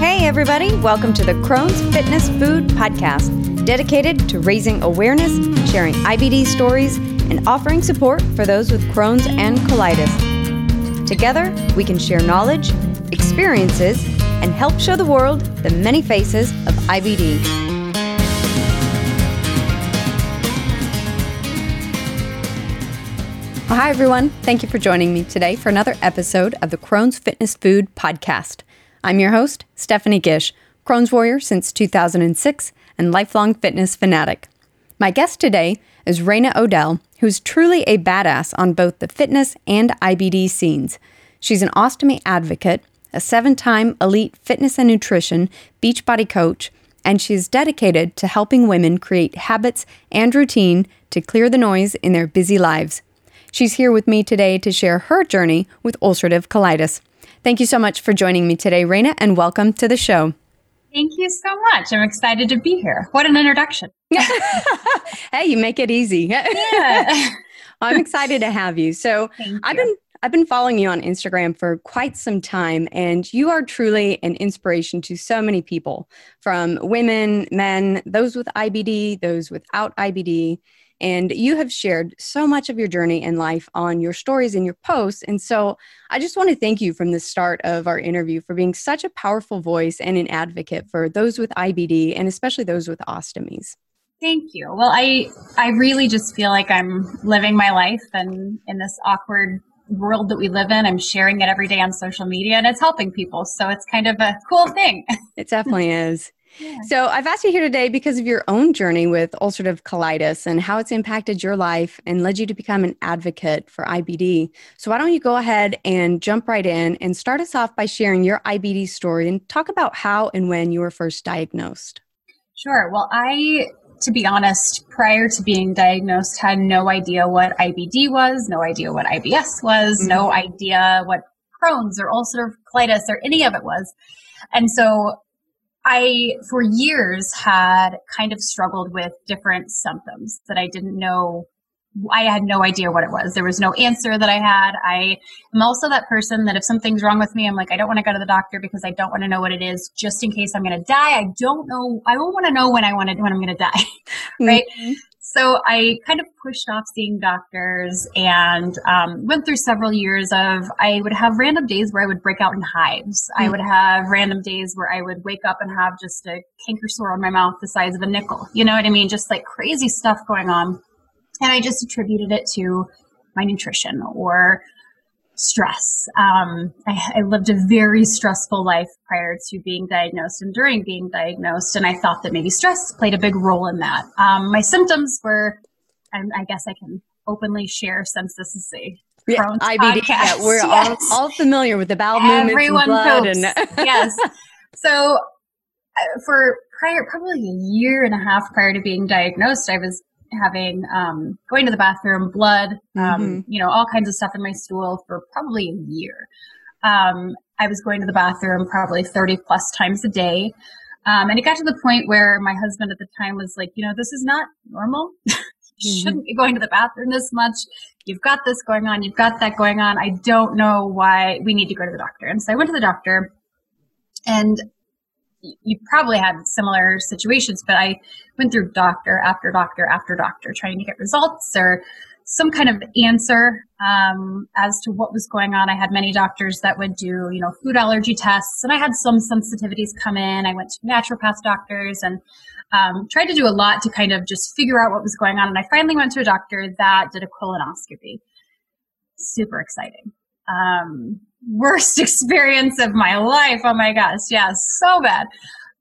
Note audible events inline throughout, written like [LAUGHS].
Hey, everybody, welcome to the Crohn's Fitness Food Podcast, dedicated to raising awareness, sharing IBD stories, and offering support for those with Crohn's and colitis. Together, we can share knowledge, experiences, and help show the world the many faces of IBD. Well, hi, everyone. Thank you for joining me today for another episode of the Crohn's Fitness Food Podcast. I'm your host, Stephanie Gish, Crohn's Warrior since 2006 and lifelong fitness fanatic. My guest today is Raina Odell, who's truly a badass on both the fitness and IBD scenes. She's an ostomy advocate, a seven time elite fitness and nutrition Beachbody coach, and she is dedicated to helping women create habits and routine to clear the noise in their busy lives. She's here with me today to share her journey with ulcerative colitis. Thank you so much for joining me today, Raina, and welcome to the show. Thank you so much. I'm excited to be here. What an introduction. [LAUGHS] hey, you make it easy. Yeah. [LAUGHS] I'm [LAUGHS] excited to have you. So. I've been I've been following you on Instagram for quite some time, and you are truly an inspiration to so many people from women, men, those with IBD, those without IBD. And you have shared so much of your journey in life on your stories and your posts. And so I just want to thank you from the start of our interview for being such a powerful voice and an advocate for those with IBD and especially those with ostomies. Thank you. Well, I I really just feel like I'm living my life and in this awkward world that we live in. I'm sharing it every day on social media and it's helping people. So it's kind of a cool thing. [LAUGHS] It definitely is. So, I've asked you here today because of your own journey with ulcerative colitis and how it's impacted your life and led you to become an advocate for IBD. So, why don't you go ahead and jump right in and start us off by sharing your IBD story and talk about how and when you were first diagnosed? Sure. Well, I, to be honest, prior to being diagnosed, had no idea what IBD was, no idea what IBS was, mm-hmm. no idea what Crohn's or ulcerative colitis or any of it was. And so I, for years, had kind of struggled with different symptoms that I didn't know. I had no idea what it was. There was no answer that I had. I am also that person that if something's wrong with me, I'm like, I don't want to go to the doctor because I don't want to know what it is, just in case I'm going to die. I don't know. I don't want to know when I want to when I'm going to die, [LAUGHS] right? Mm-hmm. So I kind of pushed off seeing doctors and um, went through several years of I would have random days where I would break out in hives. Mm-hmm. I would have random days where I would wake up and have just a canker sore on my mouth the size of a nickel. You know what I mean? Just like crazy stuff going on. And I just attributed it to my nutrition or stress. Um, I, I, lived a very stressful life prior to being diagnosed and during being diagnosed, and I thought that maybe stress played a big role in that. Um, my symptoms were, I, I guess I can openly share since this is a yeah, IBD. Yeah, we're yes. all, all, familiar with the bowel movements Everyone and blood. [LAUGHS] And yes. So uh, for prior, probably a year and a half prior to being diagnosed, I was having um, going to the bathroom, blood, um, mm-hmm. you know, all kinds of stuff in my stool for probably a year. Um, I was going to the bathroom probably 30 plus times a day. Um, and it got to the point where my husband at the time was like, you know, this is not normal. [LAUGHS] you mm-hmm. shouldn't be going to the bathroom this much. You've got this going on. You've got that going on. I don't know why we need to go to the doctor. And so I went to the doctor and you probably had similar situations, but I went through doctor after doctor after doctor trying to get results or some kind of answer um, as to what was going on. I had many doctors that would do, you know, food allergy tests, and I had some sensitivities come in. I went to naturopath doctors and um, tried to do a lot to kind of just figure out what was going on. And I finally went to a doctor that did a colonoscopy. Super exciting. Um, worst [LAUGHS] experience of my life. Oh my gosh. Yeah, so bad.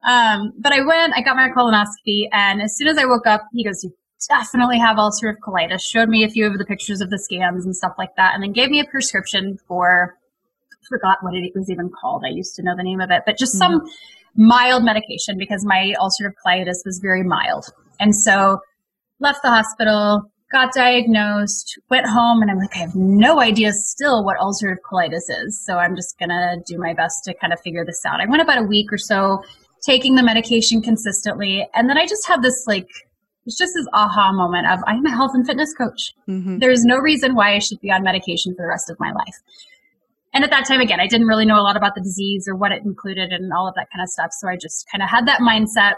Um, but I went, I got my colonoscopy, and as soon as I woke up, he goes, You definitely have ulcerative colitis. Showed me a few of the pictures of the scans and stuff like that, and then gave me a prescription for, forgot what it was even called. I used to know the name of it, but just mm-hmm. some mild medication because my ulcerative colitis was very mild. And so left the hospital, got diagnosed, went home, and I'm like, I have no idea still what ulcerative colitis is. So I'm just going to do my best to kind of figure this out. I went about a week or so taking the medication consistently. And then I just had this like, it's just this aha moment of I'm a health and fitness coach. Mm-hmm. There's no reason why I should be on medication for the rest of my life. and at that time, again, I didn't really know a lot about the disease or what it included and all of that kind of stuff. So I just kind of had that mindset.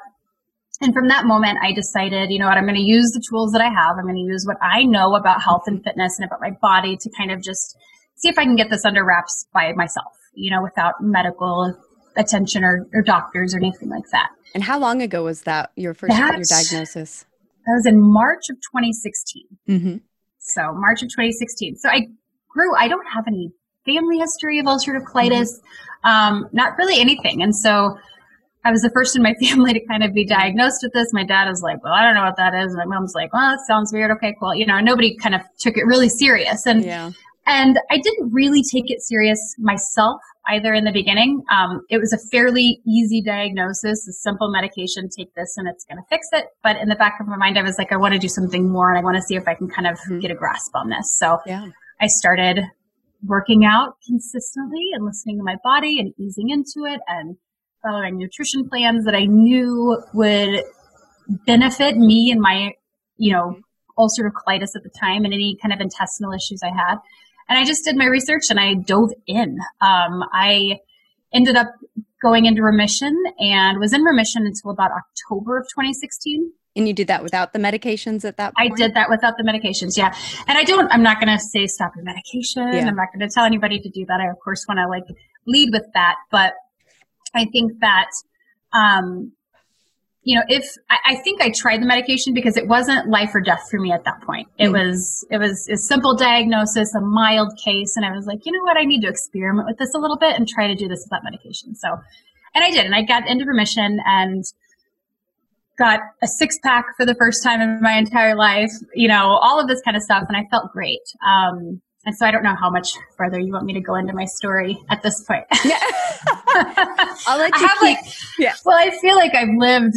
And from that moment, I decided, you know what, I'm going to use the tools that I have. I'm going to use what I know about health and fitness and about my body to kind of just see if I can get this under wraps by myself, you know, without medical attention or, or doctors or anything like that. And how long ago was that your first that, your diagnosis? That was in March of 2016. Mm-hmm. So March of 2016. So I grew. I don't have any family history of ulcerative colitis, mm-hmm. um, not really anything. And so I was the first in my [LAUGHS] family to kind of be diagnosed with this. My dad was like, well, I don't know what that is. My mom's like, well, that sounds weird. Okay, cool. You know, nobody kind of took it really serious. And, yeah. and I didn't really take it serious myself either in the beginning. Um, it was a fairly easy diagnosis, a simple medication, take this and it's going to fix it. But in the back of my mind, I was like, I want to do something more and I want to see if I can kind of mm-hmm. get a grasp on this. So yeah. I started working out consistently and listening to my body and easing into it and following nutrition plans that I knew would benefit me and my, you know, ulcerative colitis at the time and any kind of intestinal issues I had. And I just did my research and I dove in. Um, I ended up going into remission and was in remission until about October of 2016. And you did that without the medications at that point? I did that without the medications, yeah. And I don't, I'm not going to say stop your medication. Yeah. I'm not going to tell anybody to do that. I, of course, want to like lead with that. But I think that, um, you know, if I, I, think I tried the medication because it wasn't life or death for me at that point. It mm was, it was a simple diagnosis, a mild case. And I was like, you know what? I need to experiment with this a little bit and try to do this without medication. So, and I did, and I got into remission and, got a six pack for the first time in my entire life, you know, all of this kind of stuff. And I felt great. Um, and so I don't know how much further you want me to go into my story at this point. [LAUGHS] Yeah. [LAUGHS] I'll let you I have keep, like, yeah. Well, I feel like I've lived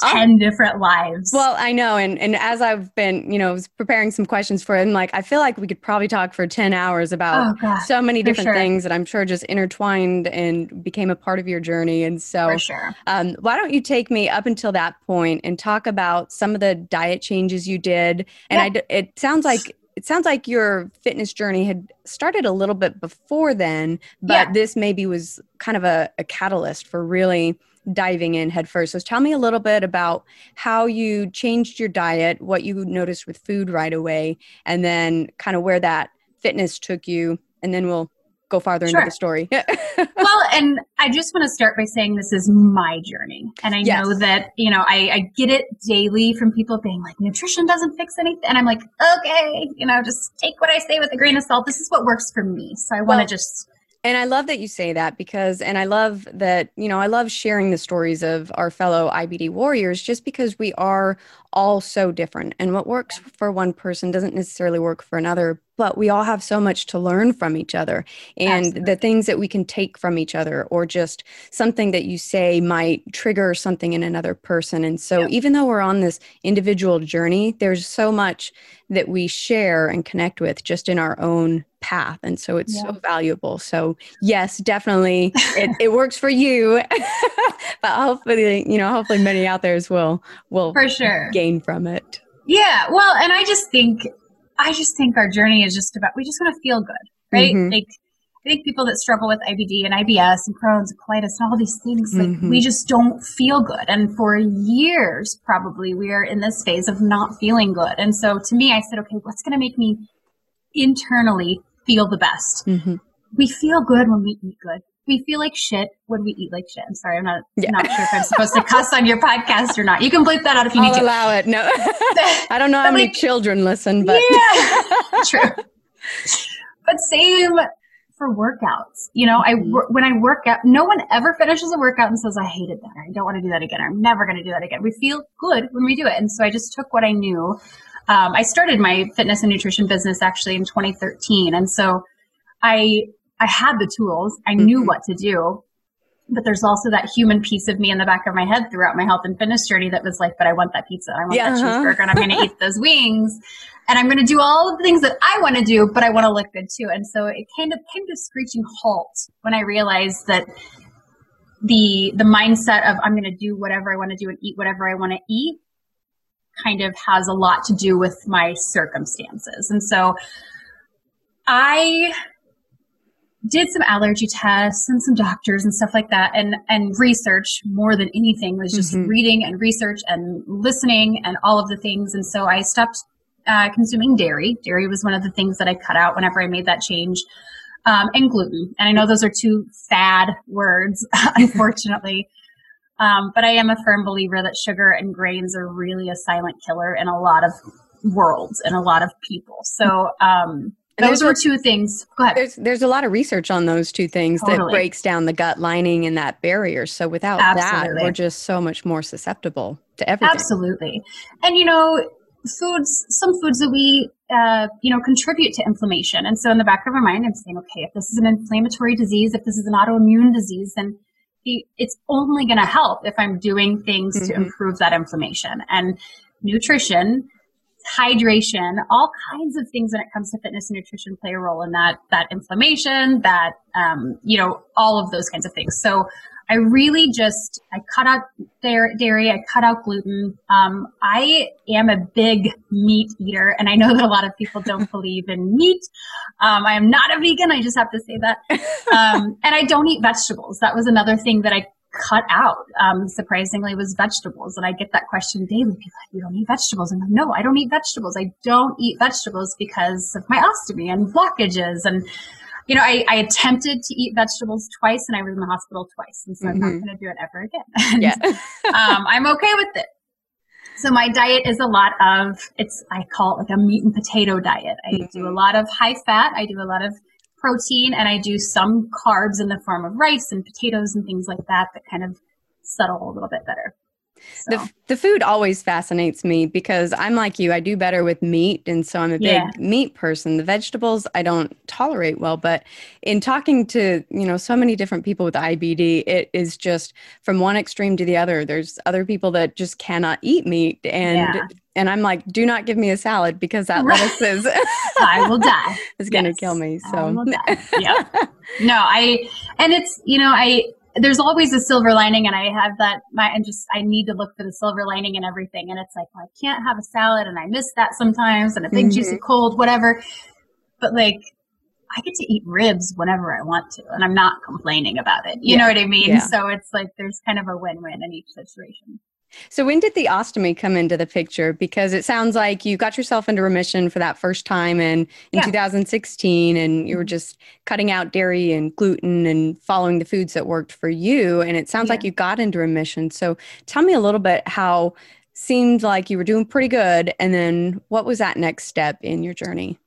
10 oh. different lives. Well, I know. And, and as I've been, you know, preparing some questions for him, like, I feel like we could probably talk for 10 hours about oh, so many different sure. things that I'm sure just intertwined and became a part of your journey. And so, sure. Um, why don't you take me up until that point and talk about some of the diet changes you did? And yeah. I, it sounds like, it sounds like your fitness journey had started a little bit before then, but yeah. this maybe was kind of a, a catalyst for really diving in headfirst. So tell me a little bit about how you changed your diet, what you noticed with food right away, and then kind of where that fitness took you, and then we'll go farther sure. into the story. [LAUGHS] well, and I just want to start by saying this is my journey. And I yes. know that, you know, I, I, get it daily from people being like, nutrition doesn't fix anything. And I'm like, okay, you know, just take what I say with a grain of salt. This is what works for me. So I want to just and I love that you say that because, and I love that, you know, I love sharing the stories of our fellow IBD warriors just because we are all so different. And what works for one person doesn't necessarily work for another, but we all have so much to learn from each other. And Absolutely. the things that we can take from each other, or just something that you say might trigger something in another person. And so, yep. even though we're on this individual journey, there's so much that we share and connect with just in our own path and so it's yeah. so valuable so yes definitely it, [LAUGHS] it works for you [LAUGHS] but hopefully you know hopefully many out there will will for sure gain from it yeah well and i just think i just think our journey is just about we just want to feel good right mm-hmm. like I think people that struggle with IBD and IBS and Crohn's and colitis and all these things, like mm-hmm. we just don't feel good. And for years, probably, we are in this phase of not feeling good. And so to me, I said, okay, what's going to make me internally feel the best. Mm-hmm. We feel good when we eat good. We feel like shit when we eat like shit. I'm sorry, I'm not yeah. not sure if I'm supposed to cuss on your podcast or not. You can bleep that out if you I'll need to. allow it. No, [LAUGHS] I don't know how many children listen, but yeah, [LAUGHS] true. But same for workouts. You know, mm-hmm. I when I work out, no one ever finishes a workout and says, "I hated that," or "I don't want to do that again," or "I'm never going to do that again." We feel good when we do it, and so I just took what I knew um, I started my fitness and nutrition business actually in 2013, and so I I had the tools. I knew mm-hmm. what to do, but there's also that human piece of me in the back of my head throughout my health and fitness journey that was like, but I want that pizza, I want yeah, that uh-huh. cheeseburger, and I'm going to eat [LAUGHS] those wings, and I'm going to do all of the things that I want to do, but I want to look good too. And so it kind of came to screeching halt when I realized that the the mindset of I'm going to do whatever I want to do and eat whatever I want to eat kind of has a lot to do with my circumstances. And so I did some allergy tests and some doctors and stuff like that. And and research more than anything was just mm-hmm. reading and research and listening and all of the things. And so i stopped uh, consuming dairy. Dairy was one of the things that i cut out whenever i made that change um, and gluten. And i know those are two fad words [LAUGHS] unfortunately um, but i am a firm believer that sugar and grains are really a silent killer in a lot of worlds and a lot of people so um, those are two things. Go ahead. There's there's a lot of research on those two things totally. that breaks down the gut lining and that barrier. So without Absolutely. that, we're just so much more susceptible to everything. Absolutely. And you know, foods, some foods that we uh, you know contribute to inflammation. And so in the back of our mind, I'm saying, okay, if this is an inflammatory disease, if this is an autoimmune disease, then it's only going to help if I'm doing things mm-hmm. to improve that inflammation. And nutrition hydration, all kinds of things when it comes to fitness and nutrition play a role in that, that inflammation, that, um, you know, all of those kinds of things. So I really just, I cut out dairy, I cut out gluten. Um, I am a big meat eater and I know that a lot of people don't [LAUGHS] believe in meat. Um, I am not a vegan. I just have to say that. Um, [LAUGHS] and I don't eat vegetables. That was another thing that I cut out, um, surprisingly, was vegetables. And I get that question daily. People like, you don't eat vegetables. I'm like, no, I don't eat vegetables. I don't eat vegetables because of my ostomy and blockages. And, you know, I, I attempted to eat vegetables twice and I was in the hospital twice. And so mm-hmm. I'm not mm-hmm. going to do it ever again. [LAUGHS] yeah. [LAUGHS] um, I'm okay with it. So my diet is a lot of, it's, I call it like a meat and potato diet. I mm-hmm. do a lot of high fat. I do a lot of protein and I do some carbs in the form of rice and potatoes and things like that that kind of settle a little bit better. So. The, the food always fascinates me because I'm like you, I do better with meat. And so I'm a big yeah. meat person. The vegetables I don't tolerate well. But in talking to, you know, so many different people with IBD, it is just from one extreme to the other. There's other people that just cannot eat meat. And yeah and I'm like, do not give me a salad because that [LAUGHS] lettuce is I will die. [LAUGHS] It's gonna kill me. So [LAUGHS] yeah. No, I and it's you know, I there's always a silver lining and I have that my and just I need to look for the silver lining and everything. And it's like, well, I can't have a salad and I miss that sometimes and a big mm-hmm. juicy cold, whatever. But like I get to eat ribs whenever I want to, and I'm not complaining about it. You yeah. know what I mean? Yeah. So it's like there's kind of a win-win in each situation. So, when did the ostomy come into the picture? Because it sounds like you got yourself into remission for that first time in, in yeah. 2016, and you were just cutting out dairy and gluten and following the foods that worked for you. And it sounds yeah. like you got into remission. So, tell me a little bit how seemed like you were doing pretty good. And then, what was that next step in your journey?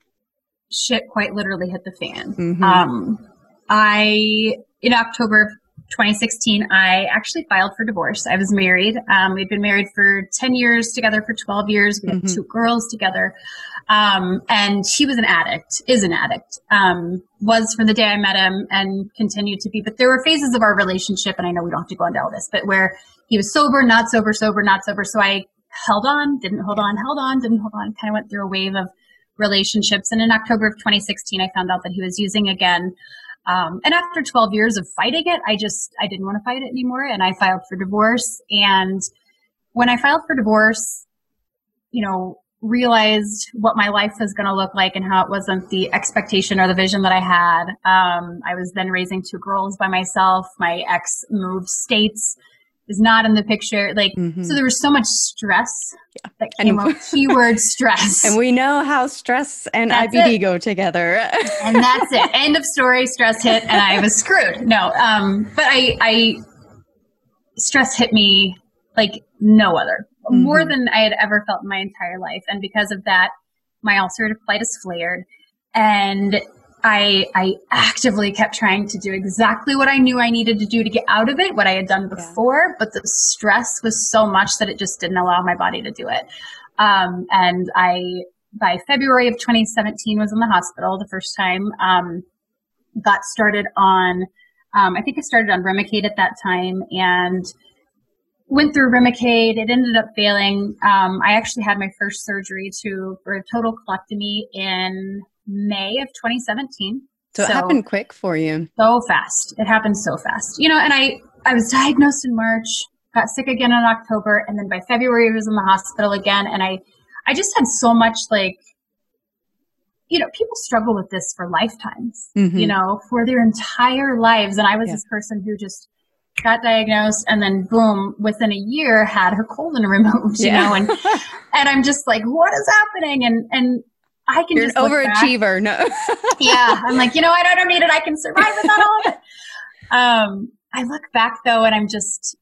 Shit quite literally hit the fan. Mm-hmm. Um, I, in October 2016, I actually filed for divorce. I was married. Um, we'd been married for 10 years together, for 12 years. We had mm-hmm. two girls together. Um, and he was an addict, is an addict, um, was from the day I met him and continued to be. But there were phases of our relationship, and I know we don't have to go into all this, but where he was sober, not sober, sober, not sober. So I held on, didn't hold on, held on, didn't hold on, kind of went through a wave of relationships. And in October of 2016, I found out that he was using again. Um, and after 12 years of fighting it, I just, I didn't want to fight it anymore. And I filed for divorce. And when I filed for divorce, you know, realized what my life was going to look like and how it wasn't the expectation or the vision that I had. Um, I was then raising two girls by myself. My ex moved states is not in the picture. Like, mm-hmm. so there was so much stress yeah. that came and, up. [LAUGHS] [LAUGHS] Keyword stress. And we know how stress and that's IBD it. go together. [LAUGHS] and that's it. End of story. Stress hit, and I was screwed. No, um, but I, I, stress hit me like no other, mm-hmm. more than I had ever felt in my entire life. And because of that, my ulcerative colitis flared. And I I actively kept trying to do exactly what I knew I needed to do to get out of it, what I had done before, yeah. but the stress was so much that it just didn't allow my body to do it. Um, and I by February of 2017 was in the hospital the first time. Um, got started on um, I think I started on Remicade at that time and went through Remicade. It ended up failing. Um, I actually had my first surgery to for a total colectomy in May of 2017. So, so it happened quick for you. So fast. It happened so fast. You know, and I, I was diagnosed in March, got sick again in October, and then by February I was in the hospital again. And I, I just had so much like you know, people struggle with this for lifetimes, mm-hmm. you know, for their entire lives. And I was yeah. this person who just got diagnosed and then boom, within a year had her colon [LAUGHS] removed, you yeah. know, and, and I'm just like, what is happening? And, and I can You're just an overachiever. No. [LAUGHS] yeah. I'm like, you know what? I don't need it. I can survive without all of it. [LAUGHS] Um, I look back though and I'm just,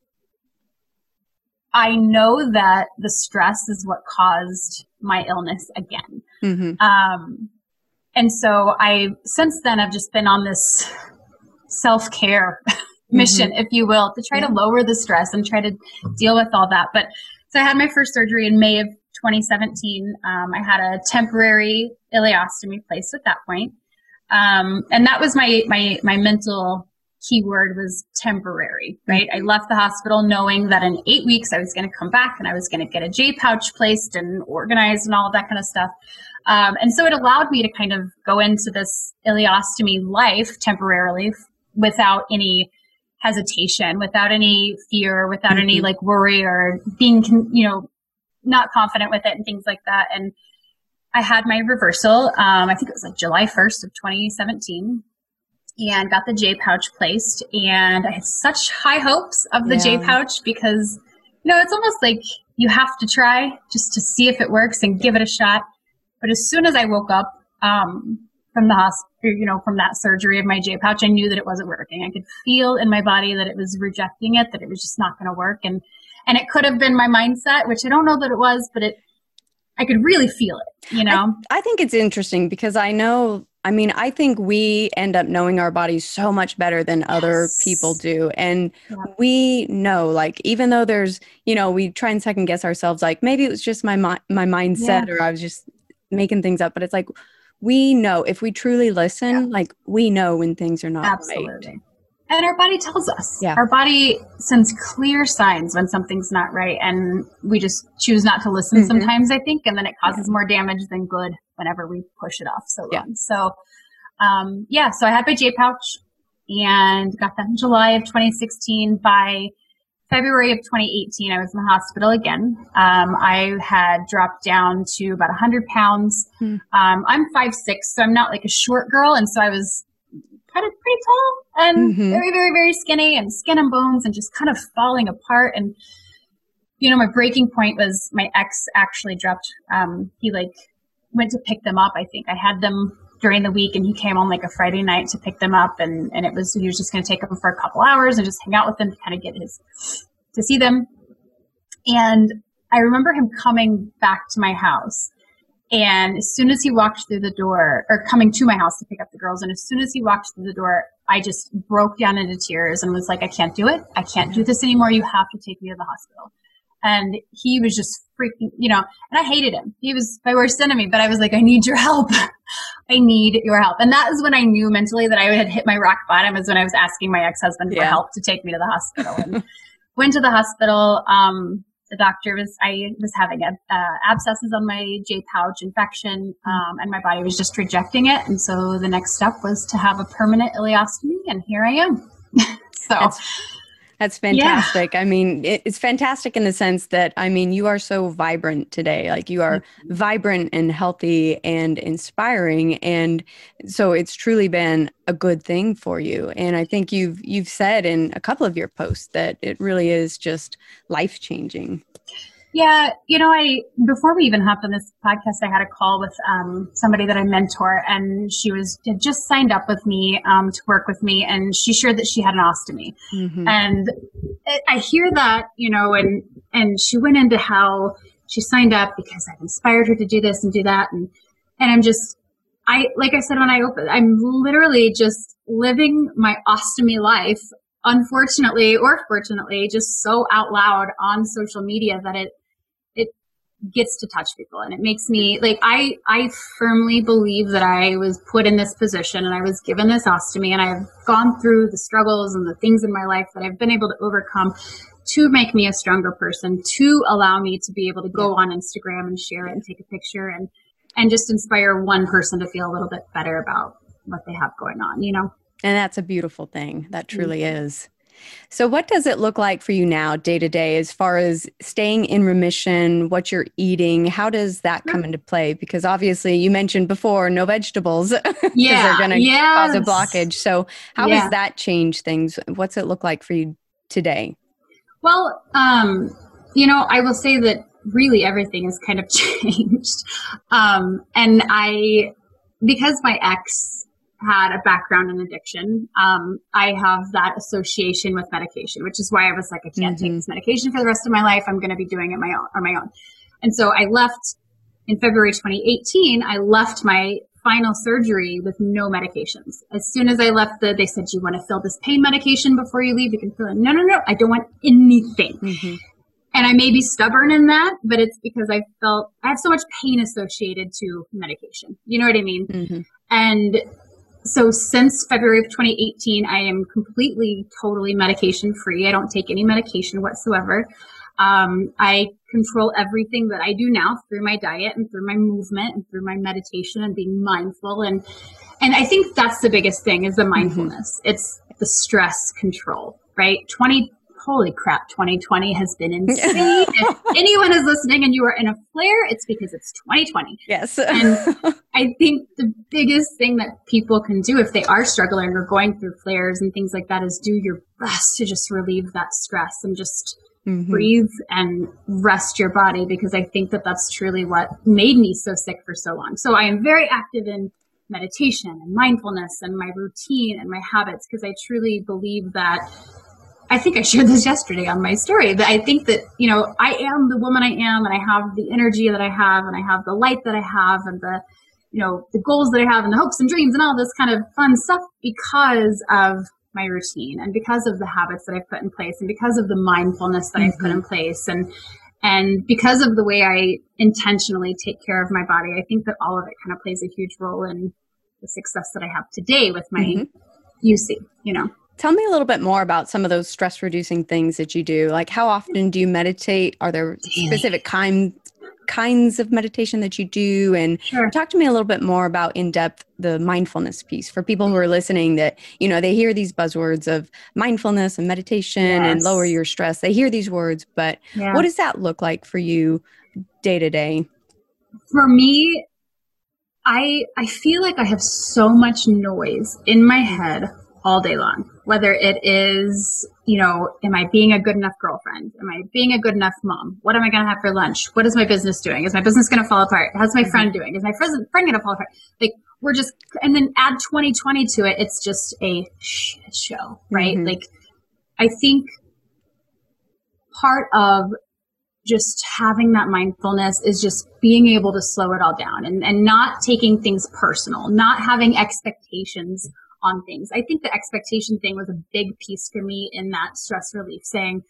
I know that the stress is what caused my illness again. Mm-hmm. Um, and so I, since then, I've just been on this self care [LAUGHS] mission, mm-hmm. if you will, to try yeah. to lower the stress and try to deal with all that. But so I had my first surgery in May of 2017. Um, I had a temporary ileostomy placed at that point. Um, and that was my, my, my mental keyword was temporary, right? I left the hospital knowing that in eight weeks I was going to come back and I was going to get a J pouch placed and organized and all that kind of stuff. Um, and so it allowed me to kind of go into this ileostomy life temporarily without any hesitation, without any fear, without mm-hmm. any like worry or being, you know, not confident with it and things like that. And I had my reversal. Um, I think it was like July 1st of 2017 and got the J pouch placed. And I had such high hopes of the yeah. J pouch because, you know, it's almost like you have to try just to see if it works and give it a shot. But as soon as I woke up um, from the hospital, you know, from that surgery of my J pouch, I knew that it wasn't working. I could feel in my body that it was rejecting it, that it was just not going to work. And, and it could have been my mindset, which I don't know that it was, but it, I could really feel it, you know? I, I think it's interesting because I know I mean, I think we end up knowing our bodies so much better than yes. other people do. And yeah. we know, like, even though there's, you know, we try and second guess ourselves, like maybe it was just my my mindset yeah. or I was just making things up. But it's like we know if we truly listen, yeah. like we know when things are not Absolutely. right. And our body tells us. Yeah. Our body sends clear signs when something's not right. And we just choose not to listen mm-hmm. sometimes, I think. And then it causes yeah. more damage than good whenever we push it off so long. Yeah. So, um, yeah, so I had my J pouch and got that in July of 2016. By February of 2018, I was in the hospital again. Um, I had dropped down to about 100 pounds. Mm. Um, I'm five six, so I'm not like a short girl. And so I was pretty tall and mm-hmm. very, very, very skinny and skin and bones and just kind of falling apart. And, you know, my breaking point was my ex actually dropped, um, he like went to pick them up. I think I had them during the week and he came on like a Friday night to pick them up and, and it was, he was just going to take them for a couple hours and just hang out with them to kind of get his, to see them. And I remember him coming back to my house and as soon as he walked through the door, or coming to my house to pick up the girls, and as soon as he walked through the door, I just broke down into tears and was like, I can't do it. I can't do this anymore. You have to take me to the hospital. And he was just freaking, you know, and I hated him. He was my worst enemy, but I was like, I need your help. [LAUGHS] I need your help. And that is when I knew mentally that I had hit my rock bottom is when I was asking my ex-husband yeah. for help to take me to the hospital and [LAUGHS] went to the hospital. Um, the doctor was I was having a, uh, abscesses on my J pouch infection, mm-hmm. um, and my body was just rejecting it. And so the next step was to have a permanent ileostomy, and here I am. [LAUGHS] so. That's- that's fantastic. Yeah. I mean, it's fantastic in the sense that, I mean, you are so vibrant today. Like you are mm-hmm. vibrant and healthy and inspiring. And so it's truly been a good thing for you. And I think you've, you've said in a couple of your posts that it really is just life changing. Yeah, you know, I before we even hopped on this podcast, I had a call with um, somebody that I mentor, and she was had just signed up with me um, to work with me, and she shared that she had an ostomy, mm-hmm. and I hear that, you know, and and she went into how she signed up because I've inspired her to do this and do that, and and I'm just, I like I said when I opened, I'm literally just living my ostomy life unfortunately or fortunately just so out loud on social media that it it gets to touch people and it makes me like I I firmly believe that I was put in this position and I was given this ostomy and I've gone through the struggles and the things in my life that I've been able to overcome to make me a stronger person to allow me to be able to go on Instagram and share it and take a picture and and just inspire one person to feel a little bit better about what they have going on, you know. And that's a beautiful thing. That truly mm-hmm. is. So, what does it look like for you now, day to day, as far as staying in remission, what you're eating? How does that come into play? Because obviously, you mentioned before no vegetables [LAUGHS] because yeah, they're going to yes. cause a blockage. So, how Yeah. has that changed things? What's it look like for you today? Well, um, you know, I will say that really everything has kind of [LAUGHS] changed. Um, and I, because my ex had a background in addiction, um, I have that association with medication, which is why I was like, I can't take Mhm. this medication for the rest of my life. I'm going to be doing it my own, on my own. And so I left in February 2018. I left my final surgery with no medications. As soon as I left, the, they said, "Do you want to fill this pain medication before you leave? You can fill it." No, no, no. I don't want anything. And I may be stubborn in that, but it's because I felt I have so much pain associated to medication. You know what I mean? Mhm. And so since February of 2018, I am completely, totally medication free. I don't take any medication whatsoever. Um, I control everything that I do now through my diet and through my movement and through my meditation and being mindful. And, and I think that's the biggest thing is the mindfulness. It's the stress control, right? 20, holy crap, 2020 has been [LAUGHS] insane. if anyone is listening and you are in a flare, it's because it's 2020. Yes. And [LAUGHS] I think the biggest thing that people can do if they are struggling or going through flares and things like that is do your best to just relieve that stress and just Mhm. breathe and rest your body because I think that that's truly what made me so sick for so long. So I am very active in meditation and mindfulness and my routine and my habits because I truly believe that I think I shared this [LAUGHS] yesterday on my story that I think that, you know, I am the woman I am and I have the energy that I have and I have the light that I have and the, you know, the goals that I have and the hopes and dreams and all this kind of fun stuff because of my routine and because of the habits that I've put in place and because of the mindfulness that I've put in place and and because of the way I intentionally take care of my body, I think that all of it kind of plays a huge role in the success that I have today with my Mhm. UC, you know. Tell me a little bit more about some of those stress reducing things that you do. Like, how often do you meditate? Are there Daily. specific kind kinds of meditation that you do? And Sure. talk to me a little bit more about in depth the mindfulness piece for people who are listening. That you know they hear these buzzwords of mindfulness and meditation and lower your stress. They hear these words, but Yeah. what does that look like for you day to day? for me i i feel like i have so much noise in my head all day long. Whether it is you know am i being a good enough girlfriend? Am i being a good enough mom? What am i going to have for lunch? What is my business doing? Is my business going to fall apart? How's my friend doing? Is my friend friend going to fall apart? Like we're just and then add 2020 to it it's just a shit show right? Mhm. like i think part of just having that mindfulness is just being able to slow it all down and, and not taking things personal, not having expectations on things. I think the expectation thing was a big piece for me in that stress relief, saying,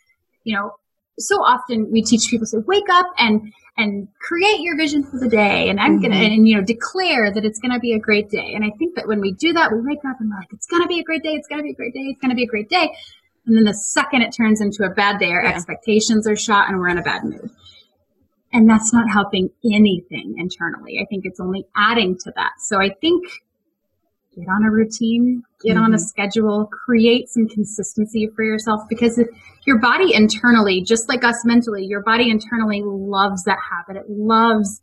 you know, so often we teach people to wake up and and create your vision for the day and I'm gonna Mhm. and you know declare that it's gonna be a great day. And I think that when we do that, we wake up and we're like, it's gonna be a great day, it's gonna be a great day, it's gonna be a great day. And then the second it turns into a bad day, our Yeah. expectations are shot and we're in a bad mood. And that's not helping anything internally. I think it's only adding to that. So I think get on a routine, get on a Mhm. schedule, create some consistency for yourself because your body internally, just like us mentally, your body internally loves that habit. It loves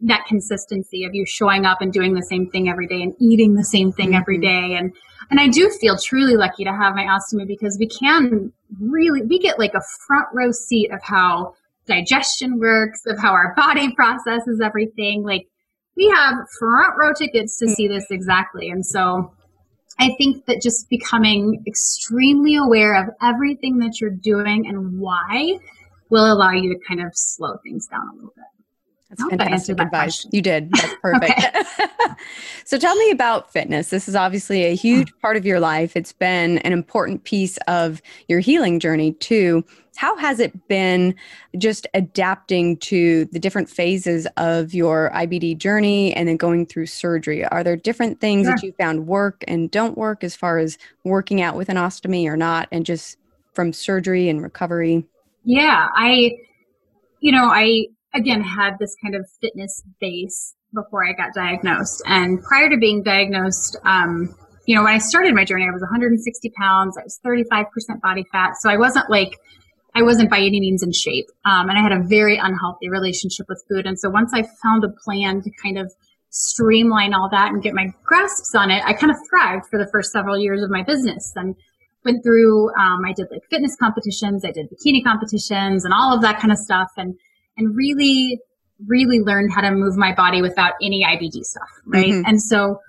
that consistency of you showing up and doing the same thing every day and eating the same thing every Mhm. day and and I do feel truly lucky to have my ostomy because we can really we get like a front row seat of how digestion works, of how our body [LAUGHS] processes everything. Like we have front row tickets to hmm. see this exactly. And so I think that just becoming extremely aware of everything that you're doing and why will allow you to kind of slow things down a little bit. That's I hope I fantastic that advice. question. You did. That's [LAUGHS] perfect. [LAUGHS] so tell me about fitness. This is obviously a huge mm. part of your life. It's been an important piece of your healing journey too. How has it been just adapting to the different phases of your IBD journey and then going through surgery? Are there different things that you found work and don't work as far as working out with an ostomy or not and just from surgery and recovery? Yeah, I, you know, I again had this kind of fitness base before I got diagnosed. And prior to being diagnosed, um, you know, when I started my journey, I was 160 pounds. I was 35% body fat. So I wasn't like, I wasn't by any means in shape. Um, and I had a very unhealthy relationship with food. And so once I found a plan to kind of streamline all that and get my grasps on it, I kind of thrived for the first several years of my business and went through, um, I did like fitness competitions, I did bikini competitions and all of that kind of stuff. And, and really, really learned how to move my body without any IBD stuff. Right. Mm-hmm. And so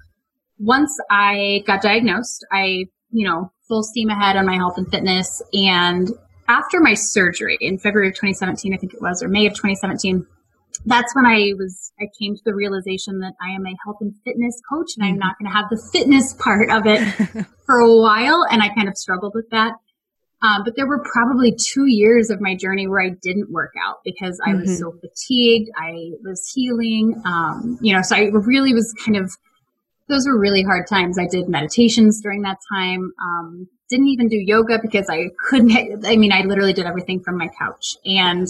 once I got diagnosed, I, you know, full steam ahead on my health and fitness. And after my surgery in February of 2017, I think it was, or May of 2017, that's when I was, I came to the realization that I am a health and fitness coach and I'm mm-hmm. not going to have the fitness part of it [LAUGHS] for a while. And I kind of struggled with that. Um, but there were probably two years of my journey where I didn't work out because I was mm-hmm. so fatigued. I was healing. Um, you know, so I really was kind of, those were really hard times. I did meditations during that time. Um, didn't even do yoga because I couldn't. [LAUGHS] I mean, I literally did everything from my couch. And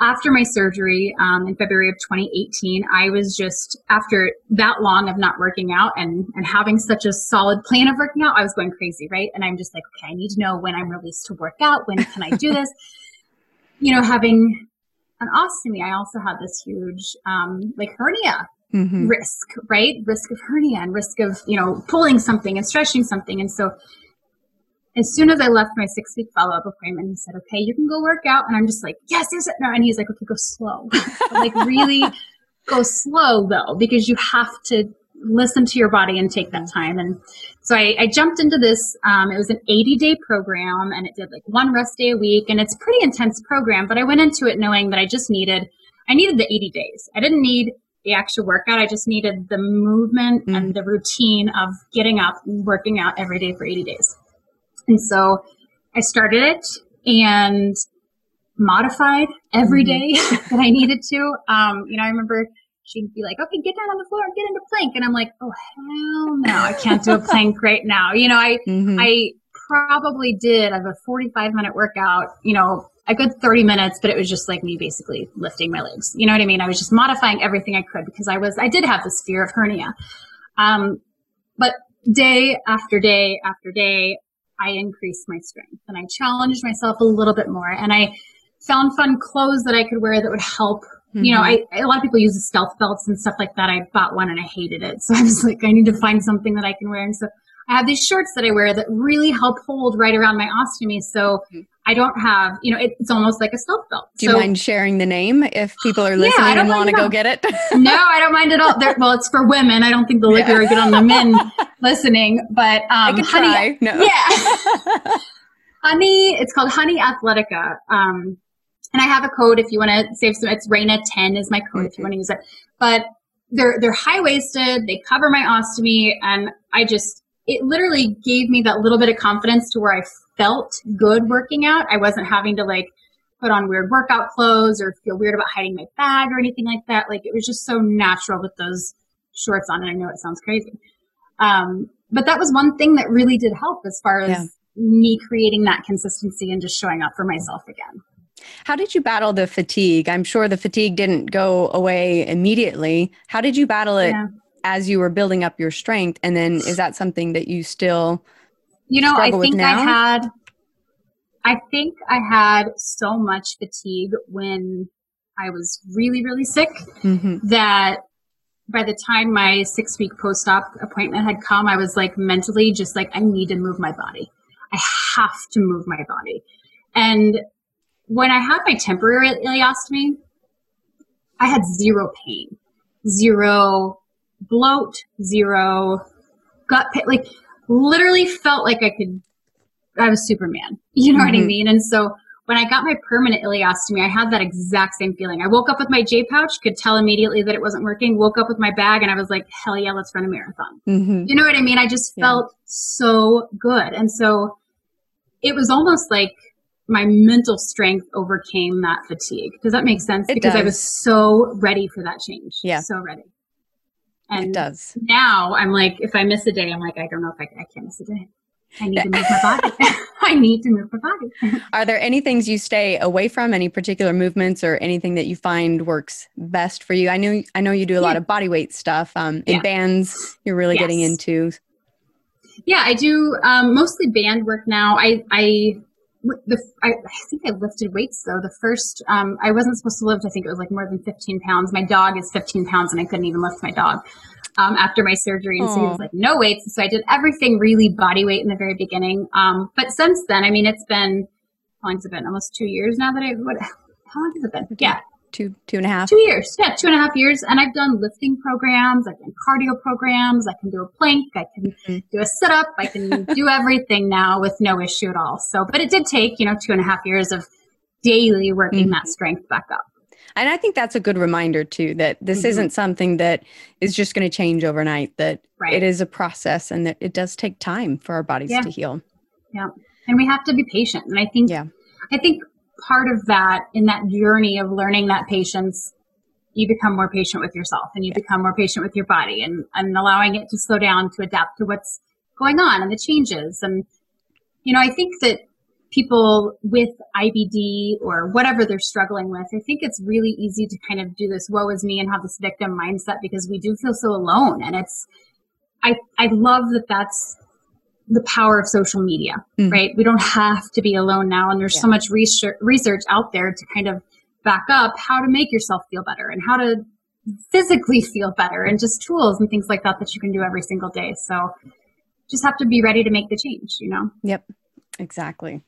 after my surgery um, in February of 2018, I was just after that long of not working out and and having such a solid plan of working out, I was going crazy, right? And I'm just like, okay, I need to know when I'm released to work out. When can I do this? [LAUGHS] you know, having an ostomy, I also had this huge um, like hernia mm-hmm. risk, right? Risk of hernia and risk of, you know, pulling something and stretching something. And so as soon as I left my six week follow up appointment, he said, okay, you can go work out. And I'm just like, yes, yes, no. And he's like, okay, go slow. [LAUGHS] like really go slow though, because you have to listen to your body and take that time. And so I, I jumped into this. Um, it was an 80 day program and it did like one rest day a week. And it's a pretty intense program, but I went into it knowing that I just needed, I needed the 80 days. I didn't need the actual workout. I just needed the movement mm. and the routine of getting up and working out every day for 80 days. And so I started it and modified every day mm-hmm. [LAUGHS] that I needed to. Um, you know, I remember she'd be like, okay, get down on the floor and get into plank. And I'm like, oh, hell no, I can't do a [LAUGHS] plank right now. You know, I, mm-hmm. I probably did as a 45 minute workout, you know, a good 30 minutes, but it was just like me basically lifting my legs. You know what I mean? I was just modifying everything I could because I was, I did have this fear of hernia. Um, but day after day after day, I increased my strength and I challenged myself a little bit more and I found fun clothes that I could wear that would help. Mm-hmm. You know, mm-hmm. I, a lot of people use the stealth belts and stuff like that. I bought one and I hated it. So I was like, I need to find something that I can wear. And so I have these shorts that I wear that really help hold right around my ostomy. So mm-hmm. I don't have, you know, it, it's almost like a stealth belt. Do you so, mind sharing the name if people are listening yeah, and want to go get it? [LAUGHS] no, I don't mind at all. They're, well, it's for women. I don't think they'll look very good on the men [LAUGHS] listening, but um, honey, no. yeah, [LAUGHS] honey. It's called Honey Athletica. Um, and I have a code if you want to save some. It's Raina ten is my code mm-hmm. if you want to use it. But they're they're high waisted. They cover my ostomy, and I just it literally gave me that little bit of confidence to where I felt good working out. I wasn't having to like put on weird workout clothes or feel weird about hiding my bag or anything like that. Like it was just so natural with those shorts on. And I know it sounds crazy. Um, but that was one thing that really did help as far as yeah. me creating that consistency and just showing up for myself again. How did you battle the fatigue? I'm sure the fatigue didn't go away immediately. How did you battle it yeah. as you were building up your strength? And then is that something that you still you know, I think I had I think I had so much fatigue when I was really, really sick mm-hmm. that by the time my six week post op appointment had come, I was like mentally just like, I need to move my body. I have to move my body. And when I had my temporary ileostomy, I had zero pain, zero bloat, zero gut pain. Like literally felt like I could, I was Superman. [LAUGHS] You know mm-hmm. what I mm-hmm. mean? And so when I got my permanent ileostomy, I had that exact same feeling. I woke up with my J pouch, could tell immediately that it wasn't working, woke up with my bag, and I was like, hell yeah, let's run a marathon. Mm-hmm. You know what I mean? I just yeah. felt so good. And so it was almost like my mental strength overcame that fatigue. Does that make sense? It because does. I was so ready for that change. Yeah. So ready. And it does. Now I'm like, if I miss a day, I'm like, I don't know if I, I can't miss a day. I need to move my body. [LAUGHS] [LAUGHS] I need to move my body. [LAUGHS] Are there any things you stay away from? Any particular movements or anything that you find works best for you? I know I know you do a yeah. lot of body weight stuff. Um, in yeah. bands, you're really yes. getting into. Yeah, I do um, mostly band work now. I, I the I, I, think I lifted weights though. The first um, I wasn't supposed to lift. I think it was like more than 15 pounds. My dog is 15 pounds, and I couldn't even lift my dog um, after my surgery. And Aww. so he was like, no weights. So I did everything really body weight in the very beginning. Um, but since then, I mean, it's been how long has it been? Almost two years now that I what? How long has it been? Yeah, two two and a half? Two years. Yeah two and a half years. And i've done lifting programs. I've done cardio programs. I can do a plank. I can mm-hmm. do a sit-up. I can do [LAUGHS] everything now with no issue at all. So but it did take you know two and a half years of daily working mm-hmm. that strength back up. And i think that's a good reminder too that this mm-hmm. isn't something that is just going to change overnight that right. it is a process and that it does take time for our bodies yeah. to heal. Yeah. And we have to be patient. And i think yeah. I think part of that in that journey of learning that patience you become more patient with yourself and you become more patient with your body and, and allowing it to slow down to adapt to what's going on and the changes. And you know i think that people with ibd or whatever they're struggling with i think it's really easy to kind of do this woe is me and have this victim mindset because we do feel so alone. And it's i i love that that's the power of social media, mm. right? We don't have to be alone now. And there's yeah. so much research, research out there to kind of back up how to make yourself feel better and how to physically feel better and just tools and things like that that you can do every single day. So just have to be ready to make the change, you know? Yep. Exactly.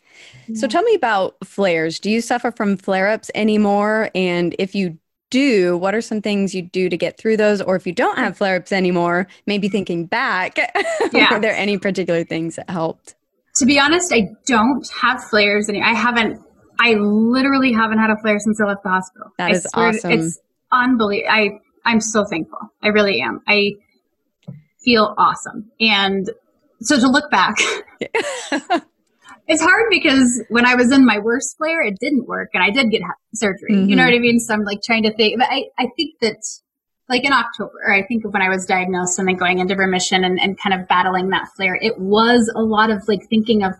Yeah. So tell me about flares. Do you suffer from flare ups anymore? And if you do, what are some things you do to get through those? Or if you don't have flare ups anymore, maybe mm-hmm. thinking back, [LAUGHS] yeah. are there any particular things that helped? To be honest, I don't have flares. anymore. I haven't, I literally haven't had a flare since I left the hospital. That is awesome. It's unbelievable. I, I'm so thankful. I really am. I feel awesome. And so to look back, [LAUGHS] [LAUGHS] it's hard because when I was in my worst flare, it didn't work, and I did get surgery. Mm-hmm. You know mm-hmm. what I mean? So I'm like trying to think. But I, I think that like in October, I think of when I was diagnosed and then going into remission and, and kind of battling that flare, it was a lot of like thinking of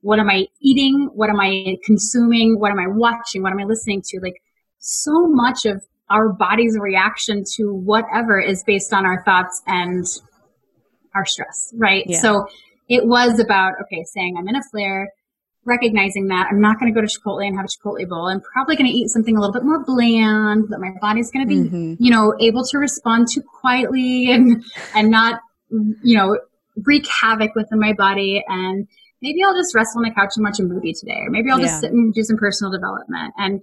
what am I eating? What am I consuming? What am I watching? What am I listening to? Like so much of our body's reaction to whatever is based on our thoughts and our stress, right? Yeah. So it was about, okay, saying I'm in a flare, recognizing that I'm not going to go to Chipotle and have a Chipotle bowl. I'm probably going to eat something a little bit more bland that my body's going to be, mm-hmm. you know, able to respond to quietly and, and not, you know, wreak havoc within my body. And maybe I'll just rest on the couch and watch a movie today, or maybe I'll yeah. just sit and do some personal development and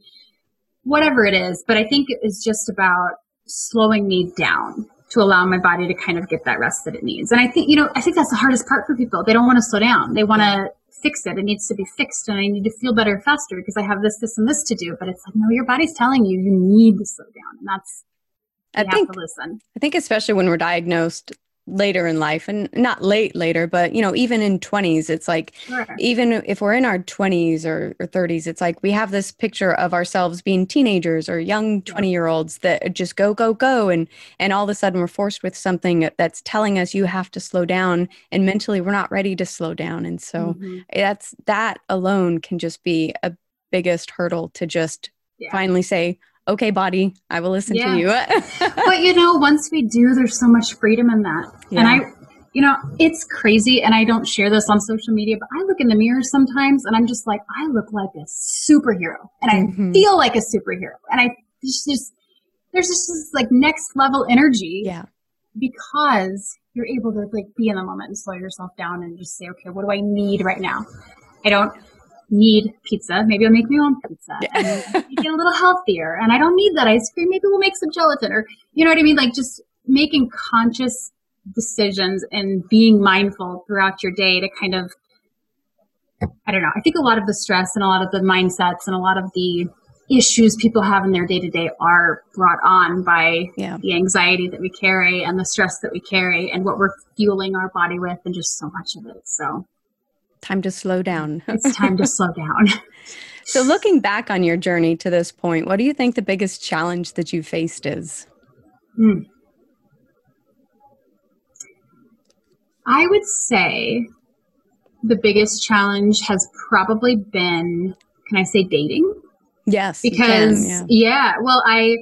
whatever it is. But I think it is just about slowing me down to allow my body to kind of get that rest that it needs. And I think, you know, I think that's the hardest part for people. They don't want to slow down. They want to fix it. It needs to be fixed and I need to feel better faster because I have this, this, and this to do. But it's like, no, your body's telling you you need to slow down. And that's, I think, have to listen. I think especially when we're diagnosed later in life and not late later but you know even in 20s it's like sure. even if we're in our 20s or, or 30s it's like we have this picture of ourselves being teenagers or young 20 year olds that just go go go and and all of a sudden we're forced with something that's telling us you have to slow down and mentally we're not ready to slow down and so mm-hmm. that's that alone can just be a biggest hurdle to just yeah. finally say okay, body, I will listen yeah. to you. [LAUGHS] but you know, once we do, there's so much freedom in that. Yeah. And I, you know, it's crazy. And I don't share this on social media, but I look in the mirror sometimes and I'm just like, I look like a superhero and I mm-hmm. feel like a superhero. And I just, there's just this like next level energy. Yeah. Because you're able to like be in the moment and slow yourself down and just say, okay, what do I need right now? I don't need pizza. Maybe I'll make my own pizza and get a little healthier. And I don't need that ice cream. Maybe we'll make some gelatin or, you know what I mean? Like just making conscious decisions and being mindful throughout your day to kind of, I don't know. I think a lot of the stress and a lot of the mindsets and a lot of the issues people have in their day to day are brought on by yeah. the anxiety that we carry and the stress that we carry and what we're fueling our body with and just so much of it. So time to slow down. [LAUGHS] it's time to slow down. so, looking back on your journey to this point, what do you think the biggest challenge that you faced is? Hmm. I would say the biggest challenge has probably been can I say dating? Yes. Because yeah. yeah, well I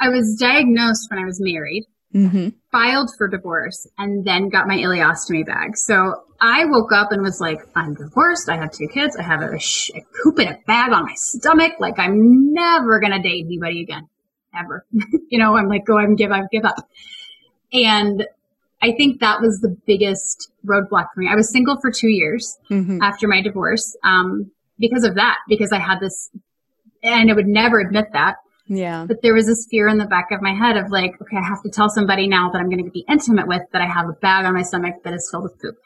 I was diagnosed when I was married mm-hmm. filed for divorce, and then got my ileostomy bag. So I woke up and was like, I'm divorced. I have two kids. I have a, sh- a poop in a bag on my stomach. Like I'm never going to date anybody again, ever. [LAUGHS] you know, I'm like, go ahead and give up, give up. And I think that was the biggest roadblock for me. I was single for two years mm-hmm. after my divorce um, because of that, because I had this, and I would never admit that. Yeah. But there was this fear in the back of my head of like, okay, I have to tell somebody now that I'm going to be intimate with that I have a bag on my stomach that is filled with poop.